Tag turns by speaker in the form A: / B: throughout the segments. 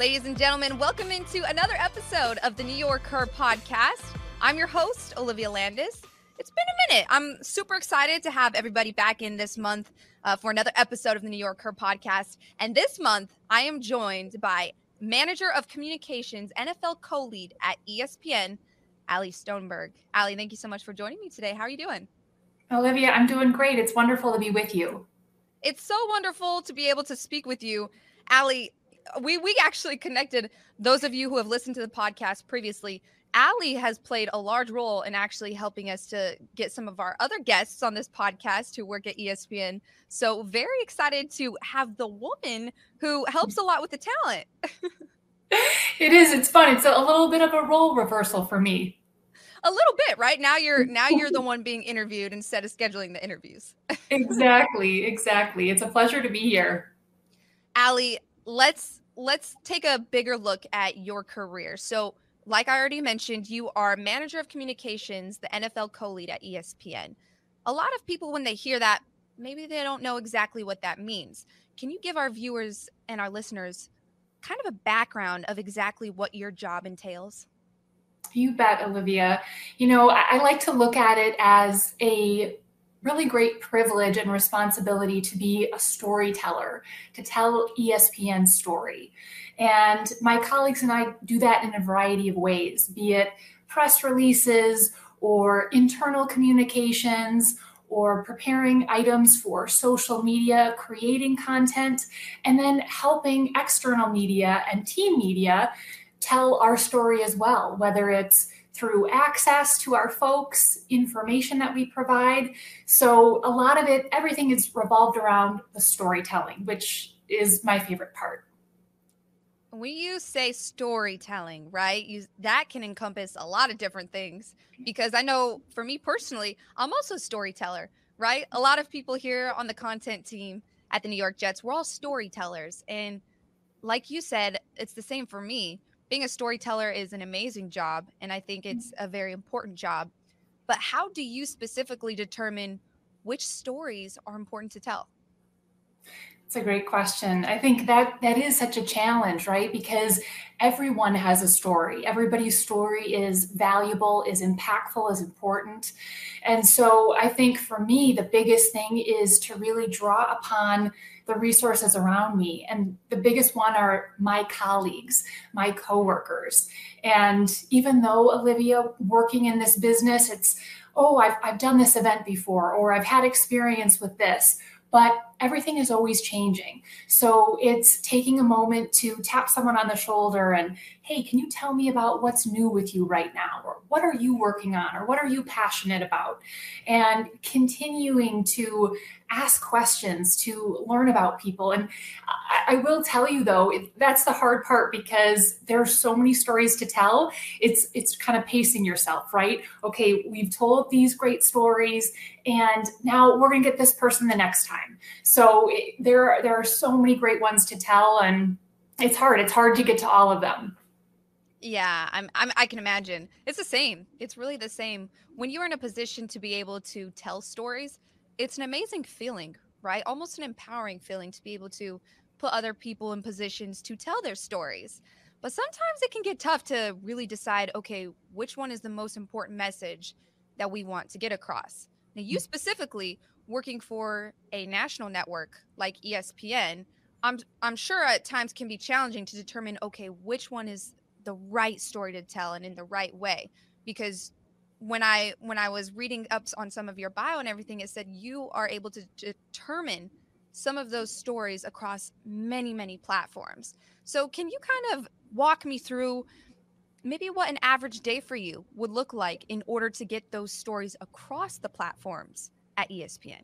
A: Ladies and gentlemen, welcome into another episode of the New York Her podcast. I'm your host, Olivia Landis. It's been a minute. I'm super excited to have everybody back in this month uh, for another episode of the New York Her podcast. And this month, I am joined by Manager of Communications, NFL co lead at ESPN, Allie Stoneberg. Allie, thank you so much for joining me today. How are you doing?
B: Olivia, I'm doing great. It's wonderful to be with you.
A: It's so wonderful to be able to speak with you. Allie, we we actually connected those of you who have listened to the podcast previously Allie has played a large role in actually helping us to get some of our other guests on this podcast who work at ESPN. So, very excited to have the woman who helps a lot with the talent.
B: it is. It's fun. It's a little bit of a role reversal for me.
A: A little bit, right? Now you're now you're the one being interviewed instead of scheduling the interviews.
B: exactly, exactly. It's a pleasure to be here.
A: Allie, let's let's take a bigger look at your career. So, like I already mentioned, you are manager of communications, the NFL co lead at ESPN. A lot of people, when they hear that, maybe they don't know exactly what that means. Can you give our viewers and our listeners kind of a background of exactly what your job entails?
B: You bet, Olivia. You know, I, like to look at it as a really great privilege and responsibility to be a storyteller, to tell ESPN's story. And my colleagues and I do that in a variety of ways, be it press releases or internal communications or preparing items for social media, creating content, and then helping external media and team media tell our story as well, whether it's through access to our folks, information that we provide. So, a lot of it, everything is revolved around the storytelling, which is my favorite part.
A: When you say storytelling, right? You that can encompass a lot of different things because I know for me personally, I'm also a storyteller, right? A lot of people here on the content team at the New York Jets, we're all storytellers and like you said, it's the same for me being a storyteller is an amazing job and i think it's mm-hmm. a very important job but how do you specifically determine which stories are important to tell
B: it's a great question. I think that that is such a challenge, right? Because everyone has a story. Everybody's story is valuable, is impactful, is important. And so I think for me, the biggest thing is to really draw upon the resources around me. And the biggest one are my colleagues, my coworkers. And even though Olivia working in this business, it's, oh, I've, I've done this event before, or I've had experience with this, but everything is always changing. So it's taking a moment to tap someone on the shoulder and, hey, can you tell me about what's new with you right now? Or what are you working on? Or what are you passionate about? And continuing to ask questions to learn about people. And I, I will tell you though, it, that's the hard part because there's so many stories to tell. It's it's kind of pacing yourself, right? Okay, we've told these great stories, and now we're gonna get this person the next time. So it, there there are so many great ones to tell, and it's hard. It's hard to get to all of them.
A: Yeah, I'm, I'm I can imagine. It's the same. It's really the same. When you're in a position to be able to tell stories, it's an amazing feeling, right? Almost an empowering feeling to be able to put other people in positions to tell their stories. But sometimes it can get tough to really decide, okay, which one is the most important message that we want to get across. Now, you mm. specifically working for a national network like ESPN, I'm I'm sure at times can be challenging to determine, okay, which one is the right story to tell and in the right way because when I when I was reading up on some of your bio and everything, it said you are able to determine some of those stories across many many platforms. So can you kind of walk me through maybe what an average day for you would look like in order to get those stories across the platforms at ESPN?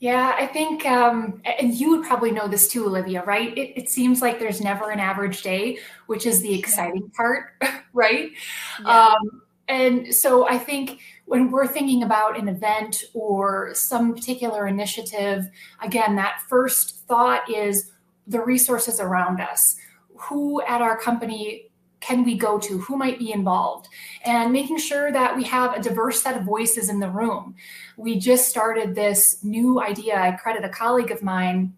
B: Yeah, I think, um, and you would probably know this too, Olivia, right? It, it, seems like there's never an average day, which is the exciting part, right? Yeah. Um, and so I think when we're thinking about an event or some particular initiative, again, that first thought is the resources around us. Who at our company can we go to? Who might be involved? And making sure that we have a diverse set of voices in the room. We just started this new idea. I credit a colleague of mine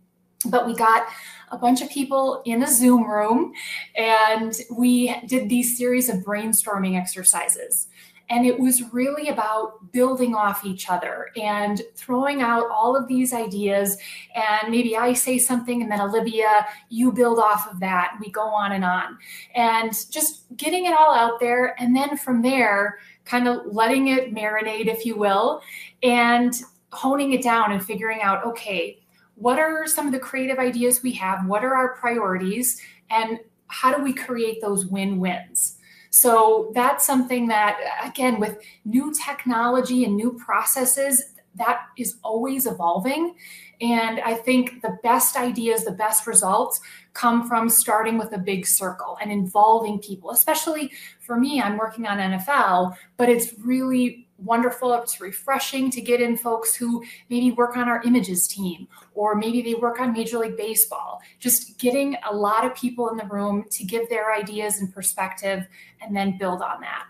B: but we got a bunch of people in a Zoom room and we did these series of brainstorming exercises. And it was really about building off each other and throwing out all of these ideas. And maybe I say something, and then Olivia, you build off of that. We go on and on. And just getting it all out there. And then from there, kind of letting it marinate, if you will, and honing it down and figuring out okay, what are some of the creative ideas we have? What are our priorities? And how do we create those win wins? So that's something that, again, with new technology and new processes, that is always evolving. And I think the best ideas, the best results come from starting with a big circle and involving people, especially for me, I'm working on NFL, but it's really wonderful. It's refreshing to get in folks who maybe work on our images team or maybe they work on Major League Baseball. Just getting a lot of people in the room to give their ideas and perspective and then build on that.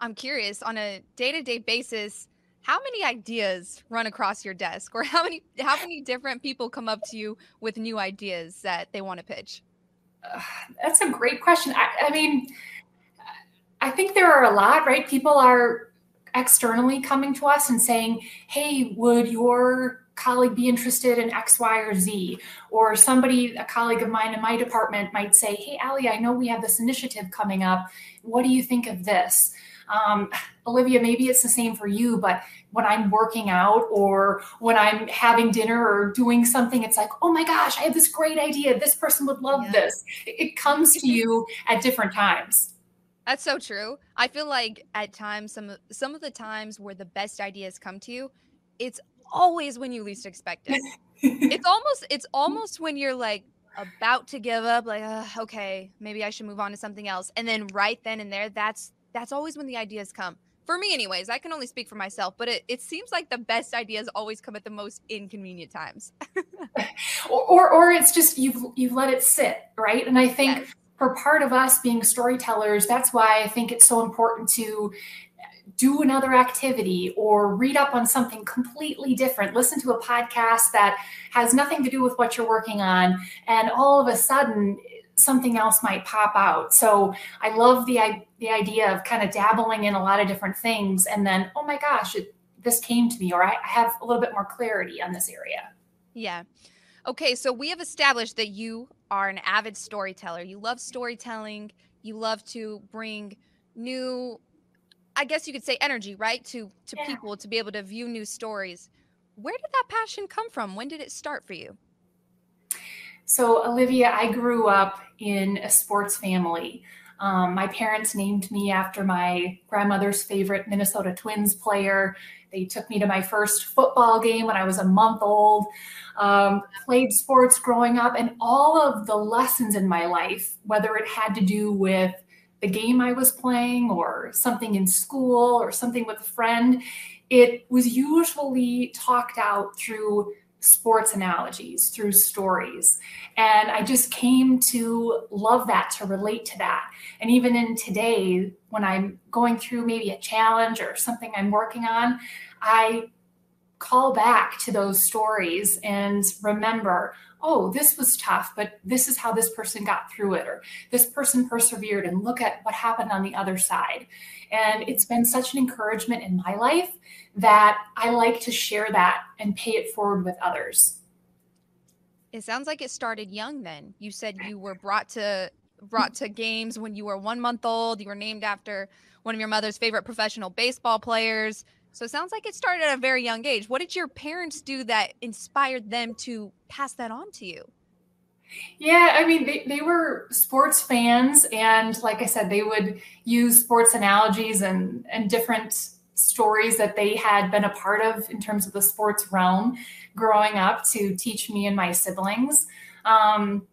A: I'm curious on a day to day basis, how many ideas run across your desk or how many how many different people come up to you with new ideas that they want to pitch
B: uh, that's a great question I, I, mean i think there are a lot right people are externally coming to us and saying, hey, would your colleague be interested in X, Y, or Z? Or somebody, a colleague of mine in my department might say, hey, Allie, I know we have this initiative coming up. What do you think of this? Um, Olivia, maybe it's the same for you, but when I'm working out or when I'm having dinner or doing something, it's like, oh my gosh, I have this great idea. This person would love this. It comes to you at different times.
A: That's so true. I feel like at times some some of the times where the best ideas come to you, it's always when you least expect it. it's almost it's almost when you're like about to give up like uh, okay, maybe I should move on to something else. And then right then and there that's that's always when the ideas come. For me anyways, I can only speak for myself, but it, it seems like the best ideas always come at the most inconvenient times.
B: or, or, or it's just you've you've let it sit, right? And I think yes for part of us being storytellers, that's why I think it's so important to do another activity or read up on something completely different, listen to a podcast that has nothing to do with what you're working on, and all of a sudden something else might pop out. So I love the the idea of kind of dabbling in a lot of different things, and then oh my gosh, it, this came to me, or I have a little bit more clarity on this area.
A: Yeah. Okay, so we have established that you are an avid storyteller. You love storytelling. You love to bring new, I guess you could say, energy, right, to to yeah. people to be able to view new stories. Where did that passion come from? When did it start for you?
B: So, Olivia, I grew up in a sports family. Um, my parents named me after my grandmother's favorite Minnesota Twins player. They took me to my first football game when I was a month old. Um, played sports growing up, and all of the lessons in my life, whether it had to do with the game I was playing or something in school or something with a friend, it was usually talked out through sports analogies, through stories. And I just came to love that, to relate to that. And even in today, when I'm going through maybe a challenge or something I'm working on, I call back to those stories and remember, oh, this was tough, but this is how this person got through it, or this person persevered, and look at what happened on the other side. And it's been such an encouragement in my life that I like to share that and pay it forward with others.
A: It sounds like it started young then. You said you were brought to brought to games when you were 1 month old. You were named after one of your mother's favorite professional baseball players. So it sounds like it started at a very young age. What did your parents do that inspired them to pass that on to you?
B: Yeah, I mean, they, they were sports fans. And like I said, they would use sports analogies and, and different stories that they had been a part of in terms of the sports realm growing up to teach me and my siblings. Um,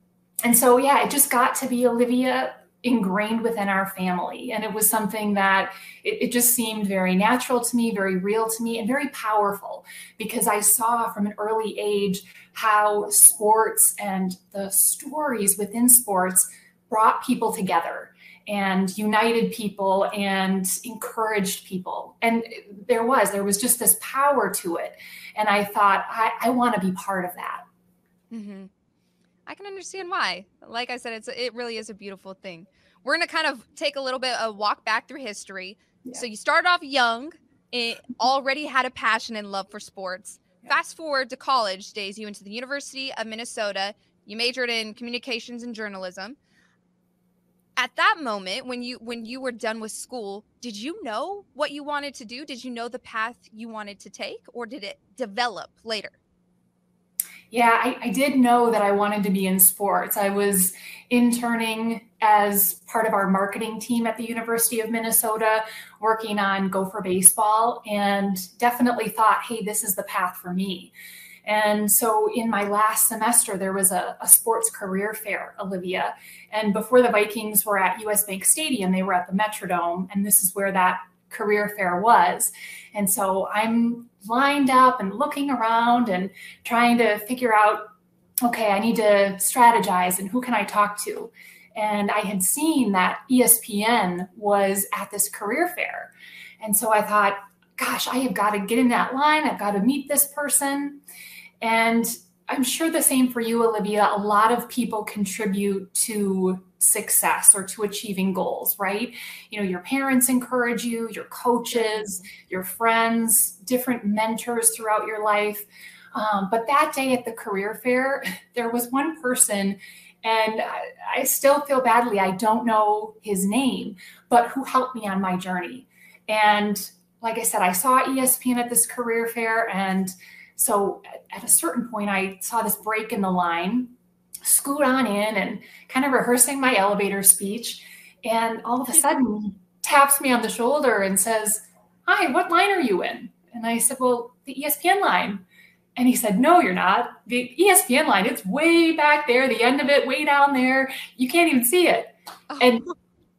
B: and so, yeah, it just got to be Olivia ingrained within our family. And it was something that it, it, just seemed very natural to me, very real to me, and very powerful because I saw from an early age how sports and the stories within sports brought people together and united people and encouraged people. And there was, there was just this power to it. And I thought, I, I want to be part of that.
A: Mm-hmm. I can understand why. Like I said, it's it really is a beautiful thing. We're gonna kind of take a little bit of a walk back through history. Yeah. So you started off young, it already had a passion and love for sports. Yeah. Fast forward to college days, you went to the University of Minnesota. You majored in communications and journalism. At that moment, when you when you were done with school, did you know what you wanted to do? Did you know the path you wanted to take, or did it develop later?
B: Yeah, I, I, did know that I wanted to be in sports. I was interning as part of our marketing team at the University of Minnesota, working on Gopher Baseball, and definitely thought, hey, this is the path for me. And so in my last semester, there was a, a, sports career fair, Olivia. And before the Vikings were at US Bank Stadium, they were at the Metrodome. And this is where that career fair was. And so I'm lined up and looking around and trying to figure out okay, I need to strategize and who can I talk to? And I had seen that ESPN was at this career fair. And so I thought, gosh, I have got to get in that line. I've got to meet this person. And I'm sure the same for you, Olivia. A lot of people contribute to success or to achieving goals, right? You know, your parents encourage you, your coaches, your friends, different mentors throughout your life. Um, but that day at the career fair, there was one person, and I, I still feel badly. I don't know his name, but who helped me on my journey. And like I said, I saw ESPN at this career fair, and so at, a certain point, I saw this break in the line, scoot on in and kind of rehearsing my elevator speech. And all of a sudden, taps me on the shoulder and says, Hi, what line are you in? And I said, Well, the ESPN line. And he said, No, you're not. The ESPN line, it's way back there, the end of it, way down there. You can't even see it. Oh. And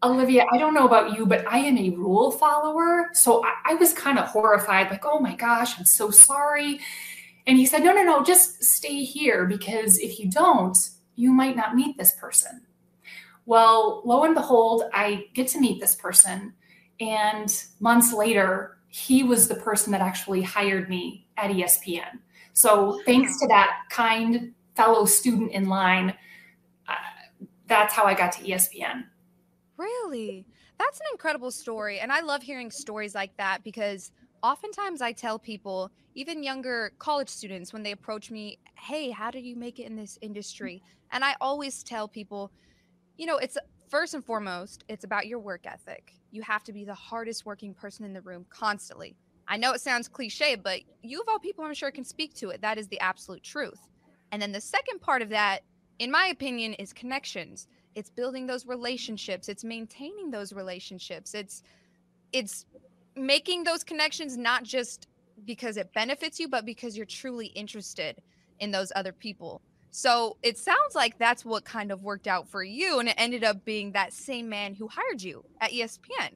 B: Olivia, I don't know about you, but I am a rule follower. So I, I was kind of horrified, like, oh my gosh, I'm so sorry. And he said, no, no, no, just stay here because if you don't, you might not meet this person. Well, lo and behold, I get to meet this person. And months later, he was the person that actually hired me at ESPN. So, thanks to that kind fellow student in line, uh, that's how I got to ESPN.
A: Really? That's an incredible story. And I love hearing stories like that because oftentimes I tell people, even younger college students, when they approach me, hey, how do you make it in this industry? Mm-hmm. And I always tell people, you know, it's first and foremost, it's about your work ethic. You have to be the hardest working person in the room constantly. I know it sounds cliche, but you of all people, I'm sure, can speak to it. That is the absolute truth. And then the second part of that, in my opinion, is connections it's building those relationships it's maintaining those relationships it's it's making those connections not just because it benefits you but because you're truly interested in those other people so it sounds like that's what kind of worked out for you and it ended up being that same man who hired you at espn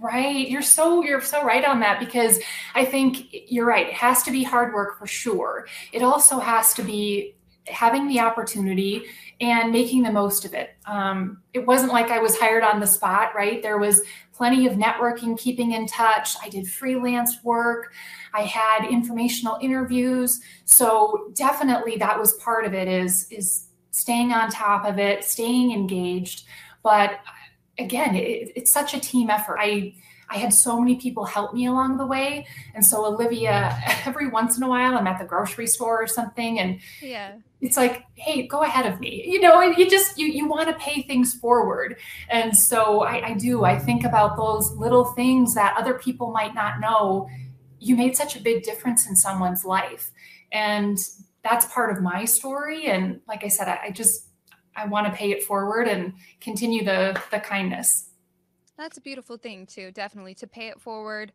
B: Right. You're so you're so right on that because I think you're right. It has to be hard work for sure. It also has to be having the opportunity and making the most of it. Um, it wasn't like I was hired on the spot, right? There was plenty of networking, keeping in touch. I did freelance work. I had informational interviews. So definitely that was part of it is is staying on top of it, staying engaged. But again, it, it's such a team effort. I I had so many people help me along the way. And so Olivia, every once in a while, I'm at the grocery store or something, and yeah, it's like, hey, go ahead of me. You know, And you just you you want to pay things forward. And so I, I do. I think about those little things that other people might not know. You made such a big difference in someone's life. And that's part of my story. And like I said, I, I just I want to pay it forward and continue the the kindness.
A: That's a beautiful thing too, definitely to pay it forward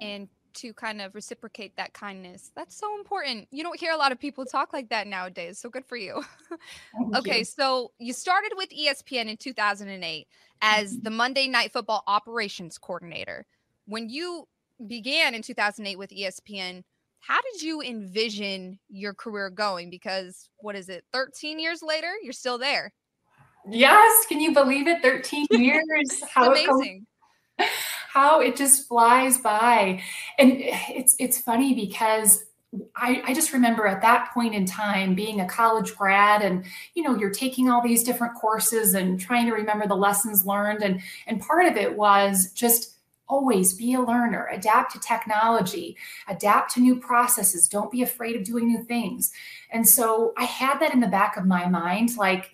A: and to kind of reciprocate that kindness. That's so important. You don't hear a lot of people talk like that nowadays. So good for you. okay, you. so you started with ESPN in 2008 as mm-hmm. the Monday Night Football operations coordinator. When you began in 2008 with ESPN, how did you envision your career going? Because what is it, 13 years later, you're still there.
B: Yes, can you believe it? 13 years.
A: how amazing.
B: It how it just flies by. And it's it's funny because I, I, just remember at that point in time being a college grad and you know you're taking all these different courses and trying to remember the lessons learned and and part of it was just always be a learner adapt to technology adapt to new processes don't be afraid of doing new things and so i had that in the back of my mind like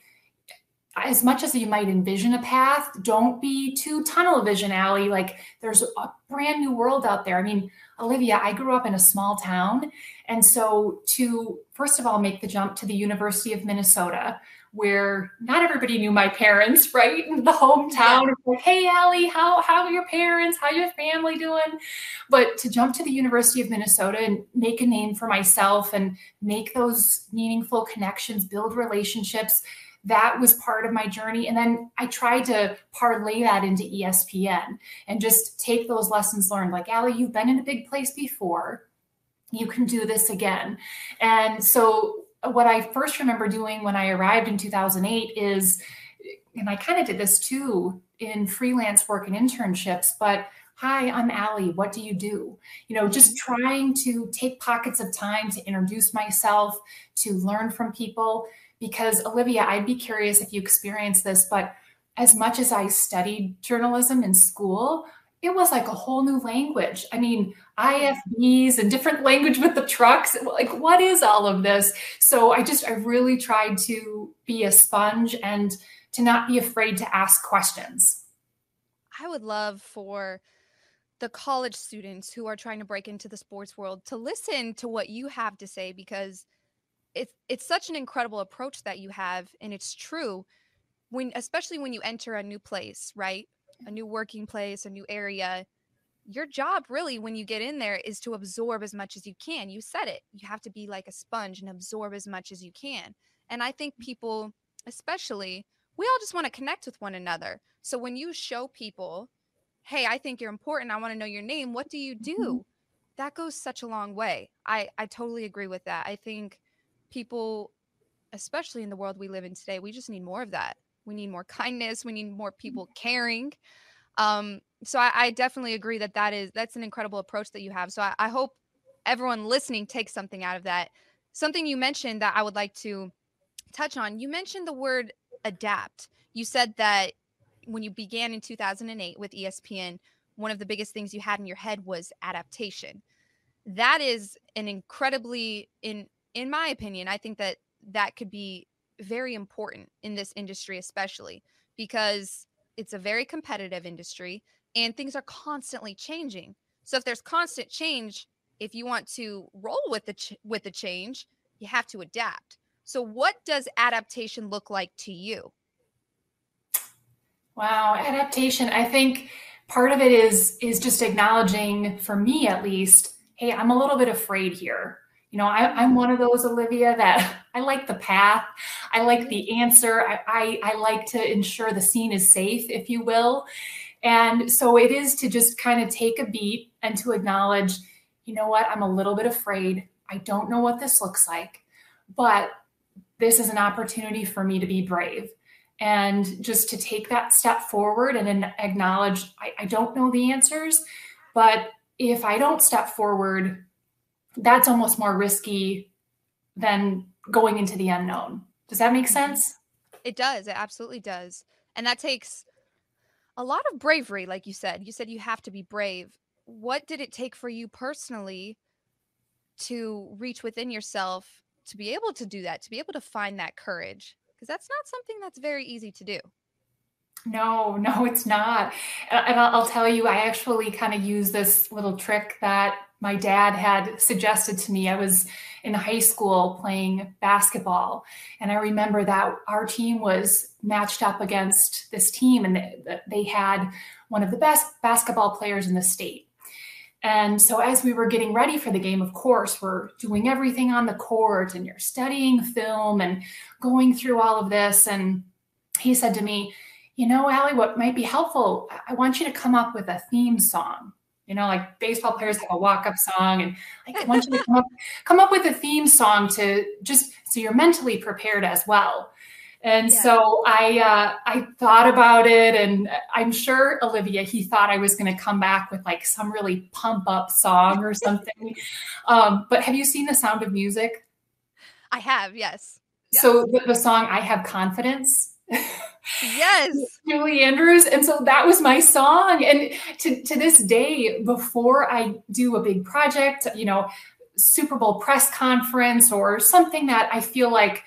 B: as much as you might envision a path, don't be too tunnel vision, Allie. Like there's a brand new world out there. I mean, Olivia, I grew up in a small town. And so to, first of all, make the jump to the University of Minnesota, where not everybody knew my parents, right? In the hometown, like, hey, Allie, how, how are your parents? How your family doing? But to jump to the University of Minnesota and make a name for myself and make those meaningful connections, build relationships, that was part of my journey. And then I tried to parlay that into ESPN and just take those lessons learned. Like, Allie, you've been in a big place before. You can do this again. And so, what I first remember doing when I arrived in 2008 is, and I kind of did this too in freelance work and internships, but hi i'm allie what do you do you know just mm-hmm. trying to take pockets of time to introduce myself to learn from people because Olivia, I'd be curious if you experienced this, but as much as I studied journalism in school, it was like a whole new language. I mean, IFBs and different language with the trucks. Like, what is all of this? So I just, I really tried to be a sponge and to not be afraid to ask questions.
A: I would love for the college students who are trying to break into the sports world to listen to what you have to say because it's it's such an incredible approach that you have and it's true when especially when you enter a new place right? A new working place a new area. Your job really when you get in there is to absorb as much as you can. You said it. You have to be like a sponge and absorb as much as you can. And i think people especially we all just want to connect with one another. So when you show people hey i think you're important. I want to know your name. What do you do? Mm-hmm. that goes such a long way. I i totally agree with that. I think people, especially in the world we live in today, we just need more of that. We need more kindness. We need more people mm-hmm. caring. Um, so I, I, definitely agree that that is that's an incredible approach that you have. So I, I hope everyone listening takes something out of that. Something you mentioned that I would like to touch on. You mentioned the word adapt. You said that when you began in 2008 with ESPN, one of the biggest things you had in your head was adaptation. That is an incredibly in in my opinion, I think that that could be very important in this industry, especially because it's a very competitive industry and things are constantly changing. So if there's constant change, if you want to roll with the ch- with the change, you have to adapt. So what does adaptation look like to you?
B: Wow, adaptation. I think part of it is is just acknowledging for me at least, hey, I'm a little bit afraid here. You know, I, am one of those, Olivia, that I like the path. I like mm-hmm. the answer. I, I, I like to ensure the scene is safe, if you will. And so it is to just kind of take a beat and to acknowledge, you know what, I'm a little bit afraid. I don't know what this looks like, but this is an opportunity for me to be brave and just to take that step forward and then acknowledge I, I don't know the answers, but if I don't step forward, that's almost more risky than going into the unknown. Does that make mm-hmm. sense?
A: It does. It absolutely does. And that takes a lot of bravery, like you said. You said you have to be brave. What did it take for you personally to reach within yourself to be able to do that, to be able to find that courage? Because that's not something that's very easy to do.
B: No, no, it's not. Uh, and I'll tell you, I actually kind of use this little trick that my dad had suggested to me. I was in high school playing basketball, and I remember that our team was matched up against this team, and they had one of the best basketball players in the state. And so, as we were getting ready for the game, of course, we're doing everything on the court and you're studying film and going through all of this. And he said to me, You know, Allie, what might be helpful, I want you to come up with a theme song you know, like baseball players have a walk-up song, and like I want you to come up, come up with a theme song to just so you're mentally prepared as well. And yeah. so I uh, I thought about it, and I'm sure Olivia he thought I was going to come back with like some really pump up song or something. um, but have you seen The Sound of Music?
A: I have, yes.
B: So the, the song "I Have Confidence."
A: Yes.
B: Julie andrews and so that was my song and to, to this day before i do a big project you know super bowl press conference or something that i feel like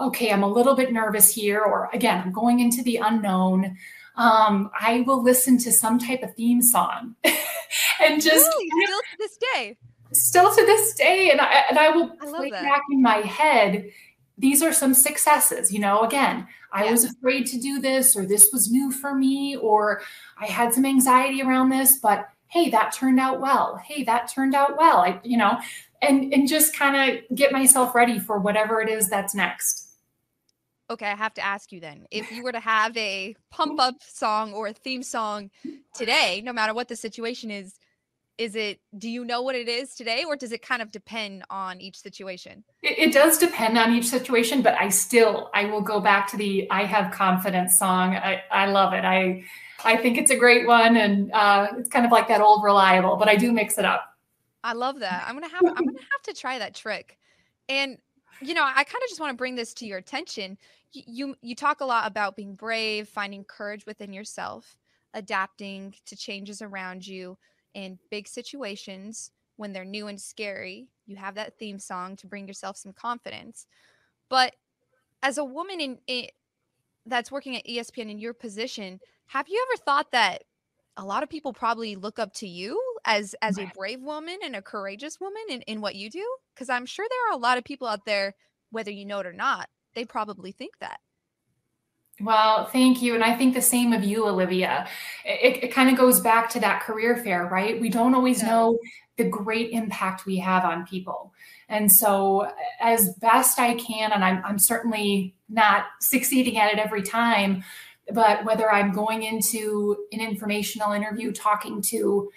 B: okay i'm a little bit nervous here or again i'm going into the unknown um, i will listen to some type of theme song. And just
A: really? still to this day?
B: Still to this day and i and i will I play back in my head these are some successes you know again I yeah. was afraid to do this, or this was new for me, or I had some anxiety around this, but hey, that turned out well. Hey, that turned out well. I, you know, and and just kind of get myself ready for whatever it is that's next.
A: Okay, I have to ask you then. If you were to have a pump up song or a theme song today, no matter what the situation is, is it do you know what it is today or does it kind of depend on each situation?
B: It, it, does depend on each situation but i still i will go back to the i have confidence song. I, I love it. I i think it's a great one and uh, it's kind of like that old reliable but i do mix it up.
A: I love that. I'm gonna have i'm gonna have to try that trick. And you know i kind of just want to bring this to your attention. You you talk a lot about being brave finding courage within yourself adapting to changes around you in big situations when they're new and scary. You have that theme song to bring yourself some confidence. But as a woman in, in that's working at ESPN in your position, have you ever thought that a lot of people probably look up to you as as a brave woman and a courageous woman in, in what you do? Because I'm sure there are a lot of people out there, whether you know it or not, they probably think that.
B: Well, thank you. And I think the same of you, Olivia. It, it kind of goes back to that career fair, right? We don't always know the great impact we have on people. And so, as best I can, and I'm, I'm certainly not succeeding at it every time, but whether I'm going into an informational interview talking to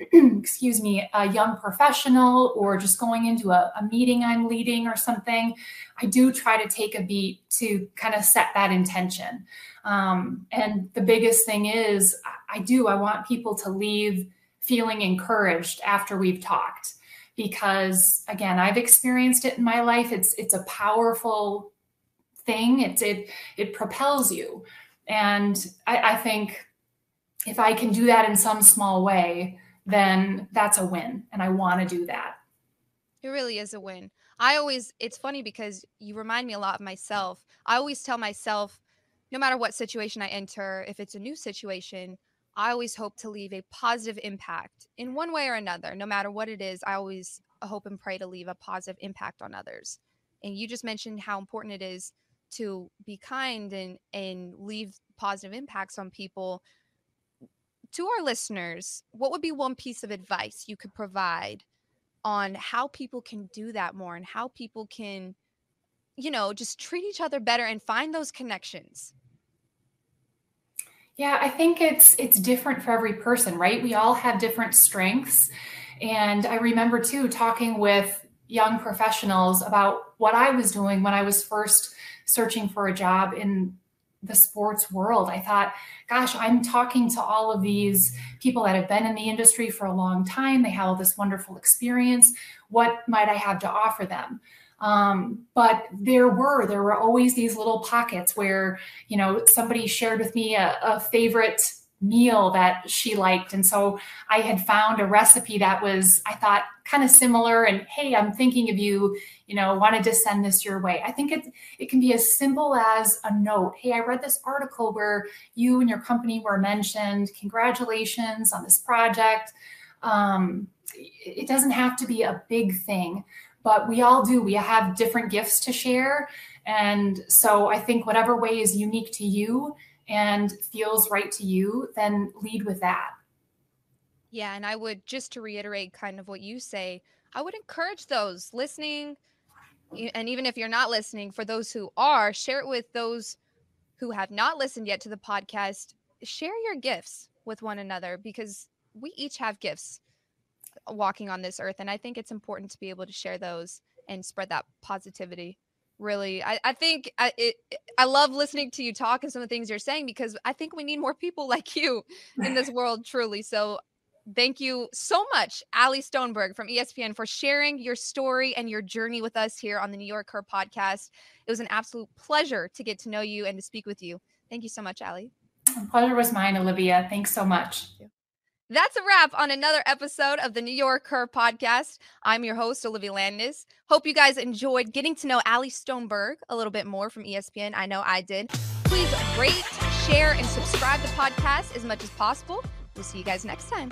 B: excuse me, a young professional or just going into a, a, meeting I'm leading or something, I do try to take a beat to kind of set that intention. Um, and the biggest thing is, I do, I want people to leave feeling encouraged after we've talked because again i've experienced it in my life. It's it's a powerful thing. It's it it propels you. And I, I think if i can do that in some small way then that's a win. And I want to do that.
A: It really is a win. I always, it's funny because you remind me a lot of myself. I always tell myself, no matter what situation I enter, if it's a new situation, I always hope to leave a positive impact in one way or another. No matter what it is, I always uh, hope and pray to leave a positive impact on others. And you just mentioned how important it is to be kind and and leave positive impacts on people to our listeners, what would be one piece of advice you could provide on how people can do that more and how people can, you know, just treat each other better and find those connections?
B: Yeah, I think it's it's different for every person, right? We all have different strengths. And I remember too talking with young professionals about what I was doing when I was first searching for a job in the sports world. I thought, gosh, I'm talking to all of these people that have been in the industry for a long time. They have all this wonderful experience. What might I have to offer them? Um, but there were there were always these little pockets where you know somebody shared with me a, a favorite meal that she liked. And so I had found a recipe that was, I thought, kind of similar. And hey, I'm thinking of you, you know, wanted to send this your way. I think it, it can be as simple as a note. Hey, I read this article where you and your company were mentioned. Congratulations on this project. Um, it doesn't have to be a big thing, but we all do. We have different gifts to share. And so I think whatever way is unique to you and feels right to you, then lead with that.
A: Yeah. And I would just to reiterate kind of what you say, I would encourage those listening. And even if you're not listening, for those who are, share it with those who have not listened yet to the podcast. Share your gifts with one another because we each have gifts uh, walking on this earth. And I think it's important to be able to share those and spread that positivity really i, I think I, it, I love listening to you talk and some of the things you're saying because i think we need more people like you in this world truly. So thank you so much allie stoneberg from espn for sharing your story and your journey with us here on the new york her podcast. It was an absolute pleasure to get to know you and to speak with you. Thank you so much allie
B: the pleasure was mine olivia. Thanks so much
A: that's a wrap on another episode of the New York Her podcast. I'm your host, Olivia Landis. Hope you guys enjoyed getting to know Allie Stoneberg a little bit more from ESPN. I know I did. Please rate, share, and subscribe to the podcast as much as possible. We'll see you guys next time.